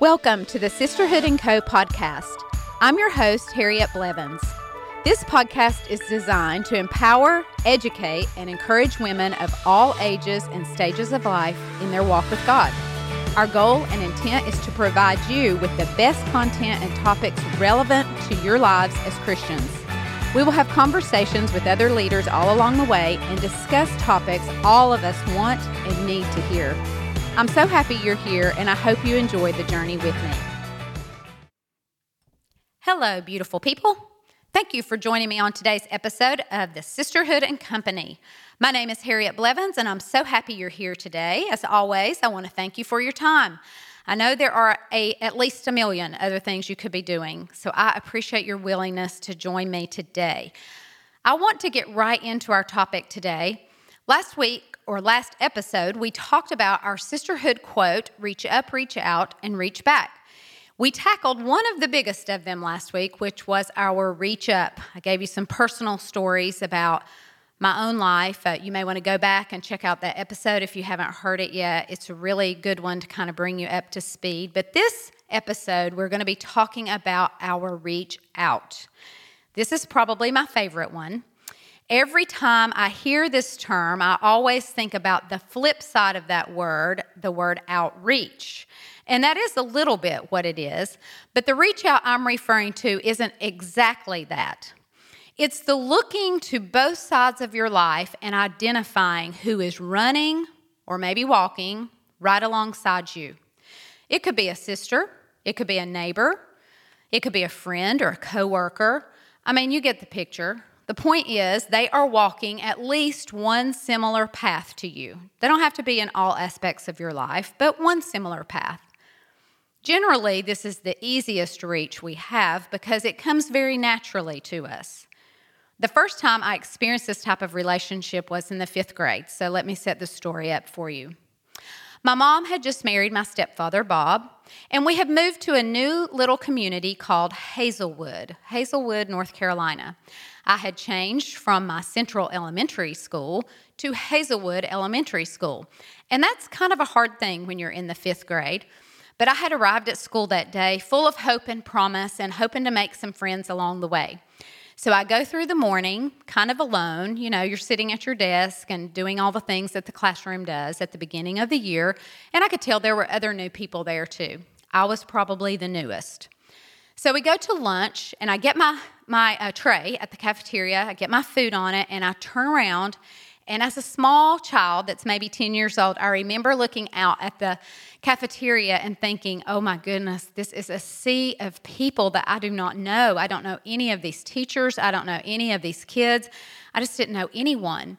Welcome to the Sisterhood and Co podcast. I'm your host, Harriet Blevins. This podcast is designed to empower, educate, and encourage women of all ages and stages of life in their walk with God. Our goal and intent is to provide you with the best content and topics relevant to your lives as Christians. We will have conversations with other leaders all along the way and discuss topics all of us want and need to hear. I'm so happy you're here, and I hope you enjoy the journey with me. Hello, beautiful people. Thank you for joining me on today's episode of the Sisterhood and Company. My name is Harriet Blevins, and I'm so happy you're here today. As always, I want to thank you for your time. I know there are a, at least a million other things you could be doing, so I appreciate your willingness to join me today. I want to get right into our topic today. Last week, or last episode, we talked about our sisterhood quote reach up, reach out, and reach back. We tackled one of the biggest of them last week, which was our reach up. I gave you some personal stories about my own life. Uh, you may want to go back and check out that episode if you haven't heard it yet. It's a really good one to kind of bring you up to speed. But this episode, we're going to be talking about our reach out. This is probably my favorite one. Every time I hear this term, I always think about the flip side of that word, the word outreach. And that is a little bit what it is, but the reach out I'm referring to isn't exactly that. It's the looking to both sides of your life and identifying who is running or maybe walking right alongside you. It could be a sister, it could be a neighbor, it could be a friend or a coworker. I mean, you get the picture. The point is, they are walking at least one similar path to you. They don't have to be in all aspects of your life, but one similar path. Generally, this is the easiest reach we have because it comes very naturally to us. The first time I experienced this type of relationship was in the fifth grade, so let me set the story up for you. My mom had just married my stepfather, Bob, and we had moved to a new little community called Hazelwood, Hazelwood, North Carolina. I had changed from my central elementary school to Hazelwood Elementary School. And that's kind of a hard thing when you're in the fifth grade. But I had arrived at school that day full of hope and promise and hoping to make some friends along the way. So I go through the morning kind of alone. You know, you're sitting at your desk and doing all the things that the classroom does at the beginning of the year. And I could tell there were other new people there too. I was probably the newest. So we go to lunch, and I get my, my uh, tray at the cafeteria, I get my food on it, and I turn around. And as a small child that's maybe 10 years old, I remember looking out at the cafeteria and thinking, oh my goodness, this is a sea of people that I do not know. I don't know any of these teachers, I don't know any of these kids, I just didn't know anyone.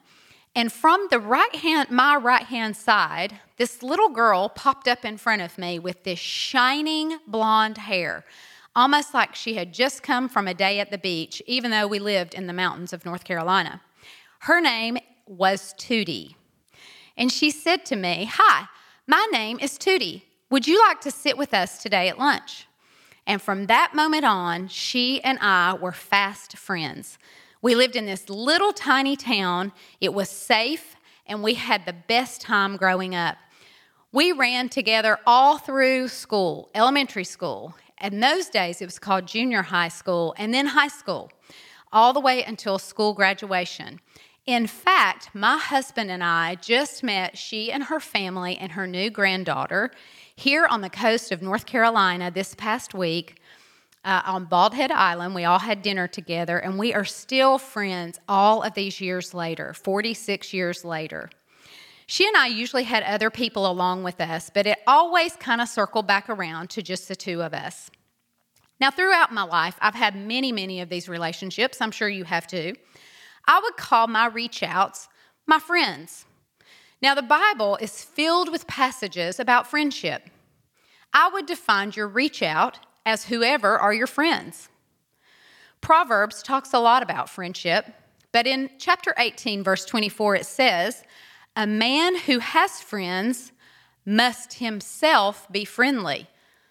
And from the right hand, my right hand side, this little girl popped up in front of me with this shining blonde hair almost like she had just come from a day at the beach, even though we lived in the mountains of North Carolina. Her name was Tootie. And she said to me, Hi, my name is Tootie. Would you like to sit with us today at lunch? And from that moment on, she and I were fast friends. We lived in this little tiny town. It was safe, and we had the best time growing up. We ran together all through school, elementary school, in those days, it was called junior high school and then high school, all the way until school graduation. In fact, my husband and I just met she and her family and her new granddaughter here on the coast of North Carolina this past week uh, on Bald Head Island. We all had dinner together, and we are still friends all of these years later, 46 years later. She and I usually had other people along with us, but it always kind of circled back around to just the two of us. Now, throughout my life, I've had many, many of these relationships. I'm sure you have too. I would call my reach outs my friends. Now, the Bible is filled with passages about friendship. I would define your reach out as whoever are your friends. Proverbs talks a lot about friendship, but in chapter 18, verse 24, it says, a man who has friends must himself be friendly.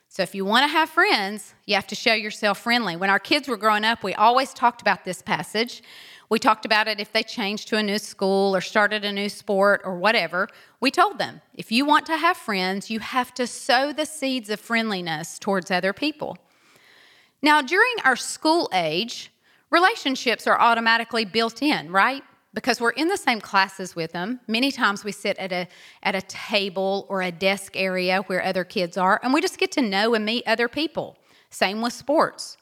So, if you want to have friends, you have to show yourself friendly. When our kids were growing up, we always talked about this passage. We talked about it if they changed to a new school or started a new sport or whatever. We told them if you want to have friends, you have to sow the seeds of friendliness towards other people. Now, during our school age, relationships are automatically built in, right? Because we're in the same classes with them. Many times we sit at a, at a table or a desk area where other kids are, and we just get to know and meet other people. Same with sports.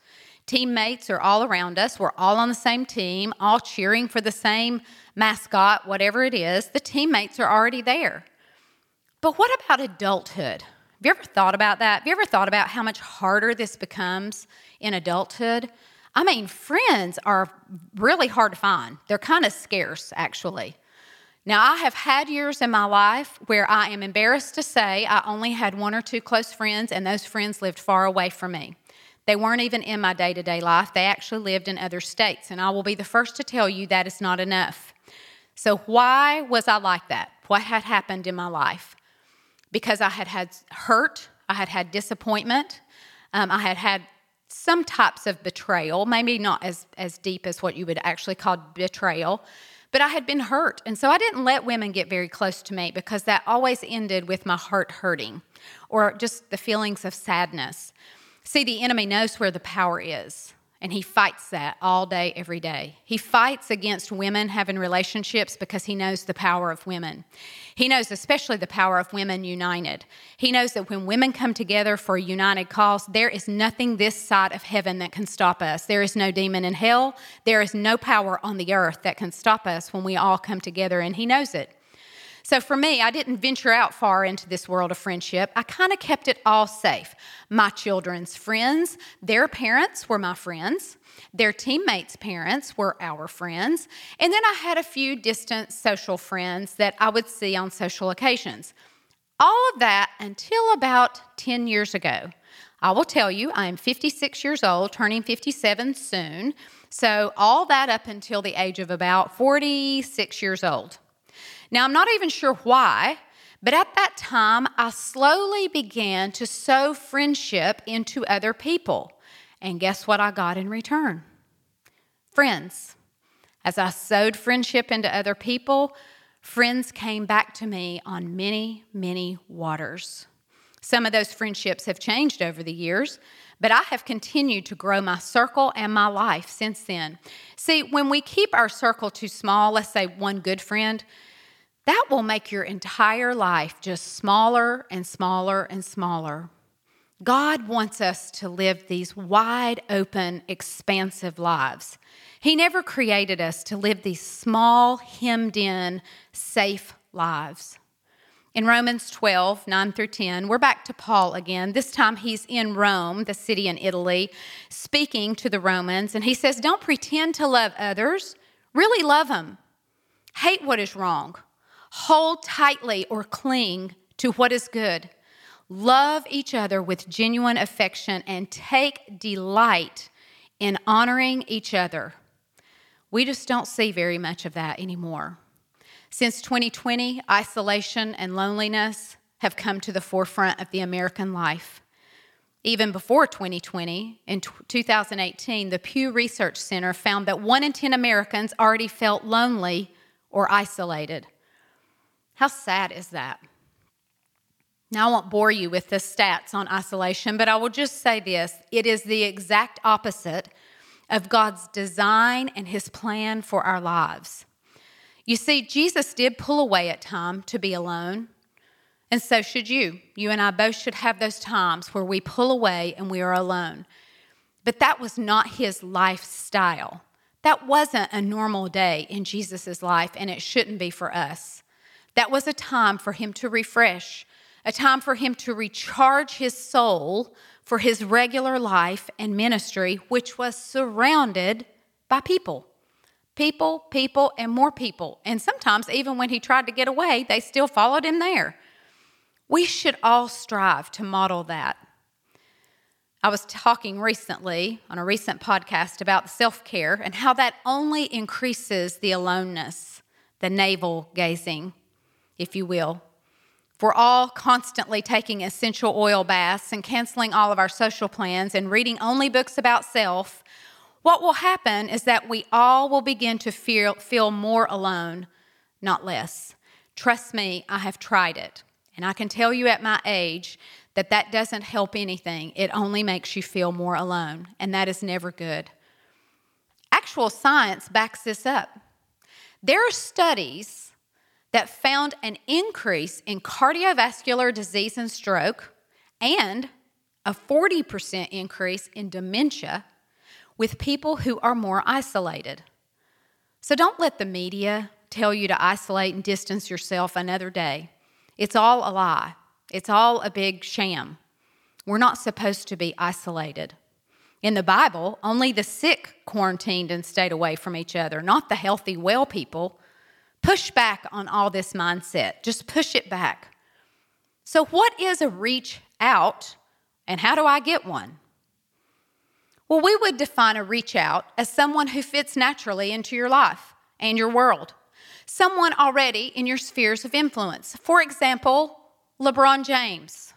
Teammates are all around us. We're all on the same team, all cheering for the same mascot, whatever it is. The teammates are already there. But what about adulthood? Have you ever thought about that? Have you ever thought about how much harder this becomes in adulthood? I mean, friends are really hard to find. They're kind of scarce, actually. Now, I have had years in my life where I am embarrassed to say I only had one or two close friends, and those friends lived far away from me. They weren't even in my day to day life, they actually lived in other states. And I will be the first to tell you that is not enough. So, why was I like that? What had happened in my life? Because I had had hurt, I had had disappointment, um, I had had some types of betrayal, maybe not as, as deep as what you would actually call betrayal, but I had been hurt. And so I didn't let women get very close to me because that always ended with my heart hurting or just the feelings of sadness. See, the enemy knows where the power is, and he fights that all day, every day. He fights against women having relationships because he knows the power of women. He knows especially the power of women united. He knows that when women come together for a united cause, there is nothing this side of heaven that can stop us. There is no demon in hell. There is no power on the earth that can stop us when we all come together, and he knows it. So for me, I didn't venture out far into this world of friendship. I kind of kept it all safe. My children's friends, their parents were my friends. Their teammates' parents were our friends. And then I had a few distant social friends that I would see on social occasions. All of that until about 10 years ago. I will tell you, I am 56 years old, turning 57 soon. So, all that up until the age of about 46 years old. Now, I'm not even sure why, but at that time, I slowly began to sow friendship into other people. And guess what I got in return? Friends. As I sowed friendship into other people, friends came back to me on many, many waters. Some of those friendships have changed over the years, but I have continued to grow my circle and my life since then. See, when we keep our circle too small, let's say one good friend, that will make your entire life just smaller and smaller and smaller. God wants us to live these wide open, expansive lives. He never created us to live these small, hemmed in, safe lives. In Romans 12, 9 through 10, we're back to Paul again. This time he's in Rome, the city in Italy, speaking to the Romans, and he says, Don't pretend to love others, really love them. Hate what is wrong Hold tightly or cling to what is good. Love each other with genuine affection and take delight in honoring each other. We just don't see very much of that anymore. Since 2020, isolation and loneliness have come to the forefront of the American life. Even before 2020, in 2018, the Pew Research Center found that one in 10 Americans already felt lonely or isolated. How sad is that? Now, I won't bore you with the stats on isolation, but I will just say this it is the exact opposite of God's design and his plan for our lives. You see, Jesus did pull away at time to be alone, and so should you. You and I both should have those times where we pull away and we are alone. But that was not his lifestyle. That wasn't a normal day in Jesus' life, and it shouldn't be for us. That was a time for him to refresh, a time for him to recharge his soul for his regular life and ministry, which was surrounded by people. People, people, and more people. And sometimes, even when he tried to get away, they still followed him there. We should all strive to model that. I was talking recently on a recent podcast about self care and how that only increases the aloneness, the navel gazing if you will. We're all constantly taking essential oil baths and canceling all of our social plans and reading only books about self. what will happen is that we all will begin to feel, feel more alone, not less. Trust me, I have tried it. And I can tell you at my age that that doesn't help anything. It only makes you feel more alone, and that is never good. Actual science backs this up. There are studies that found an increase in cardiovascular disease and stroke and a 40% increase in dementia with people who are more isolated. So don't let the media tell you to isolate and distance yourself another day. It's all a lie, it's all a big sham. We're not supposed to be isolated. In the Bible, only the sick quarantined and stayed away from each other, not the healthy, well people. Push back on all this mindset. Just push it back. So, what is a reach out, and how do I get one? Well, we would define a reach out as someone who fits naturally into your life and your world, someone already in your spheres of influence. For example, LeBron James.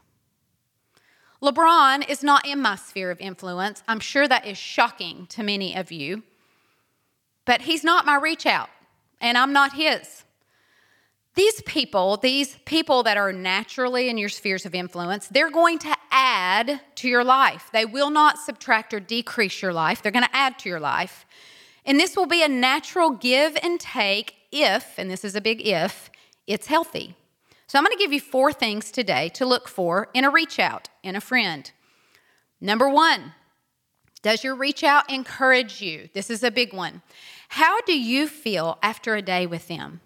LeBron is not in my sphere of influence. I'm sure that is shocking to many of you, but he's not my reach out, and I'm not his. These people, these people that are naturally in your spheres of influence, they're going to add to your life. They will not subtract or decrease your life, they're going to add to your life. And this will be a natural give and take if, and this is a big if, it's healthy. So I'm going to give you four things today to look for in a reach out in a friend. Number one, does your reach out encourage you? This is a big one. How do you feel after a day with them?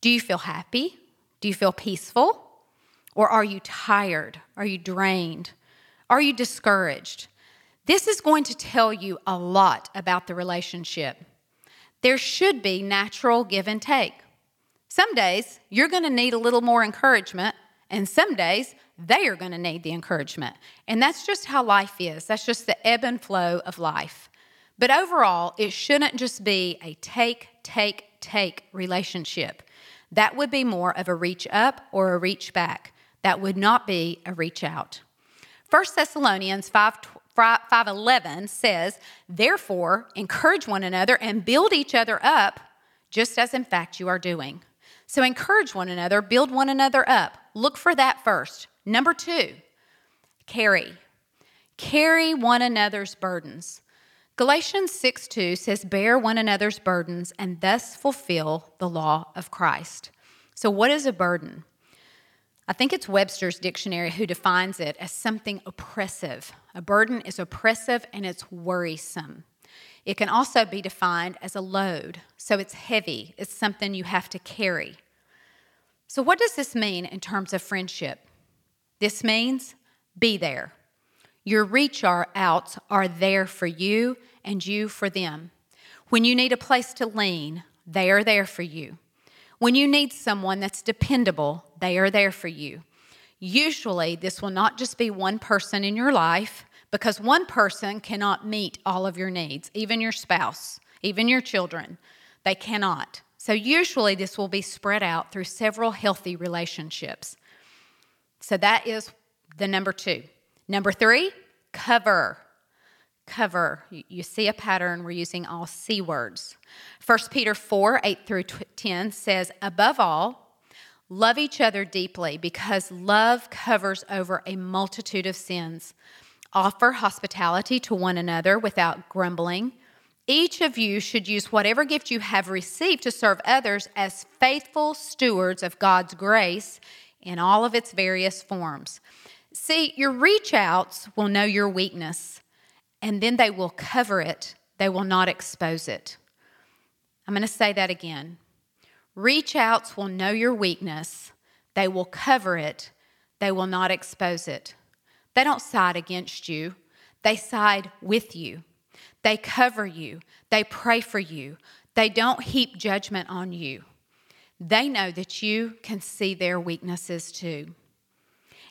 Do you feel happy? Do you feel peaceful? Or are you tired? Are you drained? Are you discouraged? This is going to tell you a lot about the relationship. There should be natural give and take. Some days you're going to need a little more encouragement, and some days they are going to need the encouragement. And that's just how life is. That's just the ebb and flow of life. But overall, it shouldn't just be a take, take, take relationship. That would be more of a reach up or a reach back. That would not be a reach out. 1 Thessalonians 5, 5.11 says, Therefore, encourage one another and build each other up, just as in fact you are doing. So encourage one another, build one another up. Look for that first. Number two, carry. Carry one another's burdens. Galatians 6 2 says, Bear one another's burdens and thus fulfill the law of Christ. So, what is a burden? I think it's Webster's dictionary who defines it as something oppressive. A burden is oppressive and it's worrisome. It can also be defined as a load, so it's heavy, it's something you have to carry. So, what does this mean in terms of friendship? This means be there. Your reach outs are there for you and you for them. When you need a place to lean, they are there for you. When you need someone that's dependable, they are there for you. Usually, this will not just be one person in your life because one person cannot meet all of your needs, even your spouse, even your children. They cannot. So, usually, this will be spread out through several healthy relationships. So, that is the number two. Number three, cover. Cover. You see a pattern, we're using all C words. 1 Peter 4 8 through 10 says, Above all, love each other deeply because love covers over a multitude of sins. Offer hospitality to one another without grumbling. Each of you should use whatever gift you have received to serve others as faithful stewards of God's grace in all of its various forms. See, your reach outs will know your weakness, and then they will cover it, they will not expose it. I'm going to say that again. Reach outs will know your weakness, they will cover it, they will not expose it. They don't side against you, they side with you. They cover you, they pray for you, they don't heap judgment on you. They know that you can see their weaknesses too.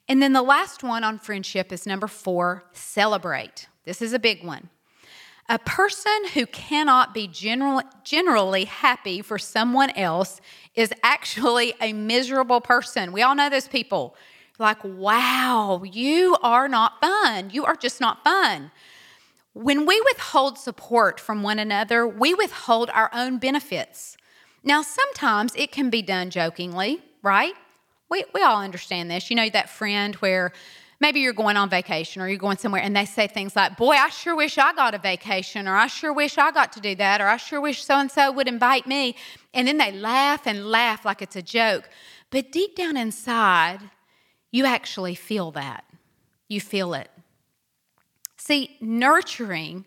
And then the last one on friendship is number four celebrate. This is a big one. A person who cannot be general, generally happy for someone else is actually a miserable person. We all know those people. Like, wow, you are not fun. You are just not fun. When we withhold support from one another, we withhold our own benefits. Now, sometimes it can be done jokingly, right? We, we all understand this. You know, that friend where maybe you're going on vacation or you're going somewhere and they say things like, Boy, I sure wish I got a vacation, or I sure wish I got to do that, or I sure wish so and so would invite me. And then they laugh and laugh like it's a joke. But deep down inside, you actually feel that. You feel it. See, nurturing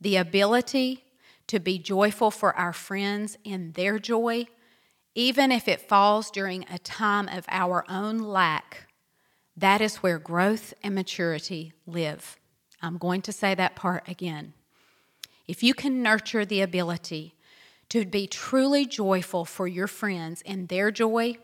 the ability to be joyful for our friends in their joy, even if it falls during a time of our own lack, that is where growth and maturity live. I'm going to say that part again. If you can nurture the ability to be truly joyful for your friends in their joy,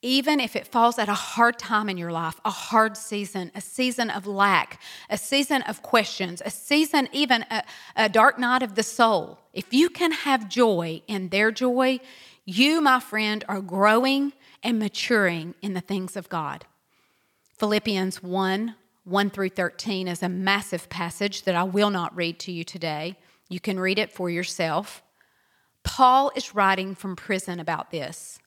even if it falls at a hard time in your life, a hard season, a season of lack, a season of questions, a season, even a, a, dark night of the soul, if you can have joy in their joy, you, my friend, are growing and maturing in the things of God. Philippians 1 1 through 13 is a massive passage that I will not read to you today. You can read it for yourself. Paul is writing from prison about this.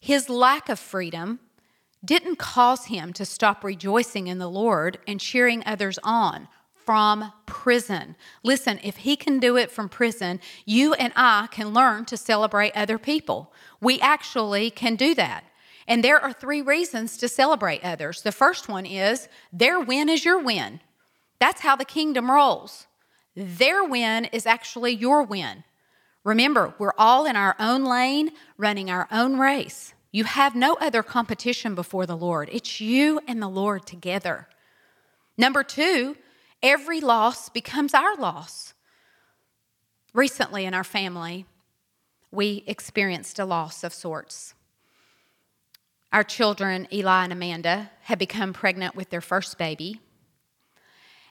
His lack of freedom didn't cause him to stop rejoicing in the Lord and cheering others on from prison. Listen, if he can do it from prison, you and I can learn to celebrate other people. We actually can do that. And there are three reasons to celebrate others. The first one is their win is your win. That's how the kingdom rolls. Their win is actually your win. Remember, we're all in our own lane, running our own race. You have no other competition before the Lord. It's you and the Lord together. Number two, every loss becomes our loss. Recently in our family, we experienced a loss of sorts. Our children, Eli and Amanda, had become pregnant with their first baby.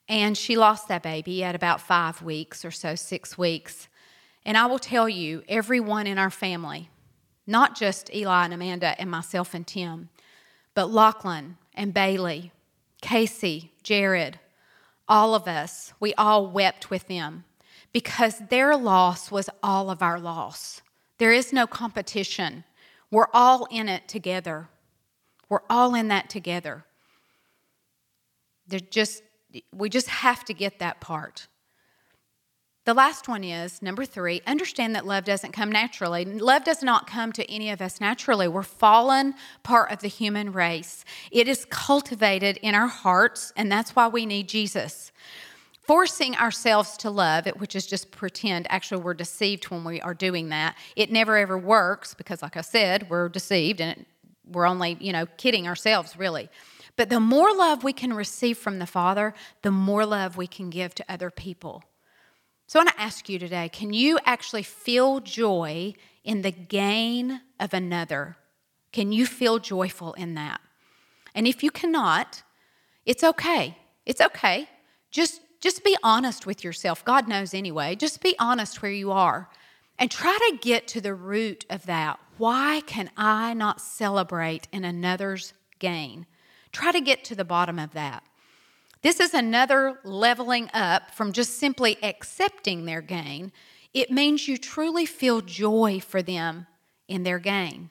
And she lost that baby at about five weeks or so, six weeks. And I will tell you, everyone in our family, not just Eli and Amanda and myself and Tim, but Lachlan and Bailey, Casey, Jared, all of us, we all wept with them because their loss was all of our loss. There is no competition. We're all in it together. We're all in that together. They're just we just have to get that part. The last one is number three understand that love doesn't come naturally. Love does not come to any of us naturally. We're fallen part of the human race. It is cultivated in our hearts, and that's why we need Jesus. Forcing ourselves to love, which is just pretend, actually, we're deceived when we are doing that. It never ever works because, like I said, we're deceived and we're only, you know, kidding ourselves, really. But the more love we can receive from the Father, the more love we can give to other people. So I want to ask you today can you actually feel joy in the gain of another? Can you feel joyful in that? And if you cannot, it's okay. It's okay. Just just be honest with yourself. God knows anyway. Just be honest where you are and try to get to the root of that. Why can I not celebrate in another's gain? Try to get to the bottom of that. This is another leveling up from just simply accepting their gain. It means you truly feel joy for them in their gain.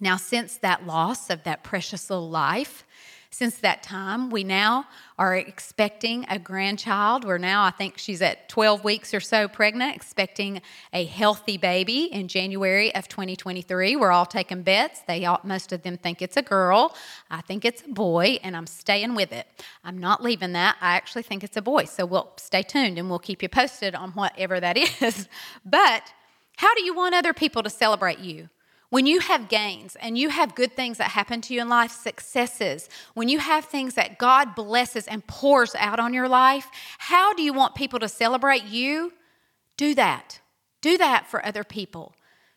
Now, since that loss of that precious little life, since that time. We now are expecting a grandchild. We're now, I think she's at 12 weeks or so pregnant, expecting a healthy baby in January of 2023. We're all taking bets. They all, most of them think it's a girl. I think it's a boy, and I'm staying with it. I'm not leaving that. I actually think it's a boy. So we'll stay tuned and we'll keep you posted on whatever that is. But how do you want other people to celebrate you? When you have gains and you have good things that happen to you in life, successes, when you have things that God blesses and pours out on your life, how do you want people to celebrate you? Do that. Do that for other people.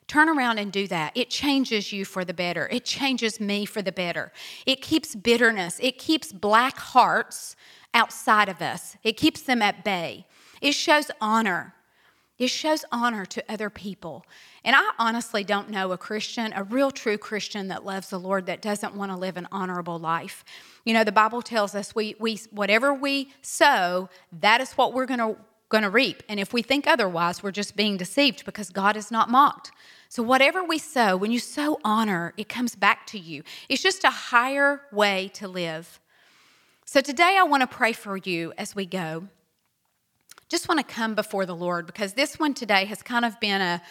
Turn around and do that. It changes you for the better. It changes me for the better. It keeps bitterness, it keeps black hearts outside of us, it keeps them at bay. It shows honor. It shows honor to other people. And I honestly don't know a Christian, a real true Christian that loves the Lord that doesn't want to live an honorable life. You know, the Bible tells us we, we whatever we sow, that is what we're going to going to reap. And if we think otherwise, we're just being deceived because God is not mocked. So whatever we sow, when you sow honor, it comes back to you. It's just a higher way to live. So today I want to pray for you as we go just want to come before the Lord because this one today has kind of been a,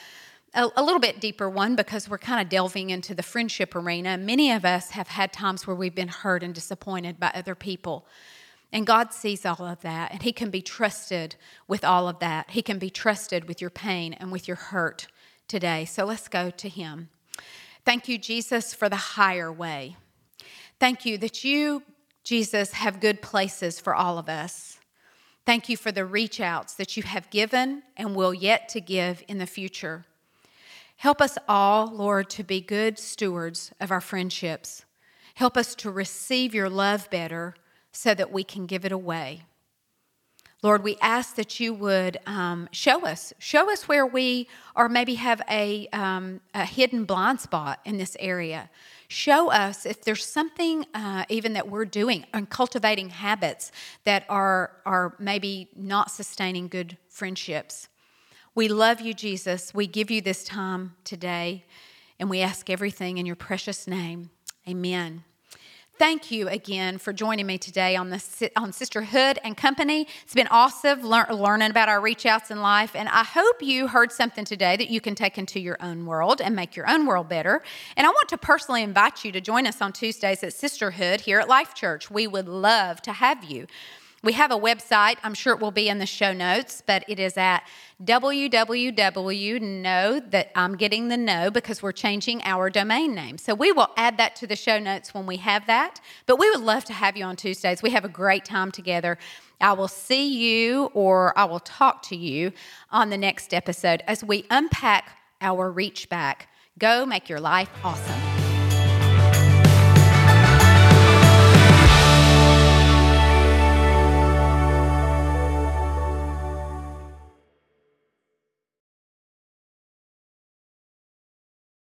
a, a, little bit deeper one because we're kind of delving into the friendship arena. Many of us have had times where we've been hurt and disappointed by other people. And God sees all of that, and He can be trusted with all of that. He can be trusted with your pain and with your hurt today. So let's go to Him. Thank you, Jesus, for the higher way. Thank you that you, Jesus, have good places for all of us. Thank you for the reach outs that you have given and will yet to give in the future. Help us all, Lord, to be good stewards of our friendships. Help us to receive your love better so that we can give it away. Lord, we ask that you would um, show us, show us where we or maybe have a, um, a hidden blind spot in this area. Show us if there's something uh, even that we're doing and cultivating habits that are, are maybe not sustaining good friendships. We love you, Jesus. We give you this time today, and we ask everything in your precious name. Amen. Thank you again for joining me today on the on Sisterhood and Company. It's been awesome lear- learning about our reach outs in life, and I hope you heard something today that you can take into your own world and make your own world better. And I want to personally invite you to join us on Tuesdays at Sisterhood here at Life Church. We would love to have you. We have a website. I'm sure it will be in the show notes, but it is at www. That I'm getting the no because we're changing our domain name. So we will add that to the show notes when we have that. But we would love to have you on Tuesdays. We have a great time together. I will see you or I will talk to you on the next episode as we unpack our reach back. Go make your life awesome.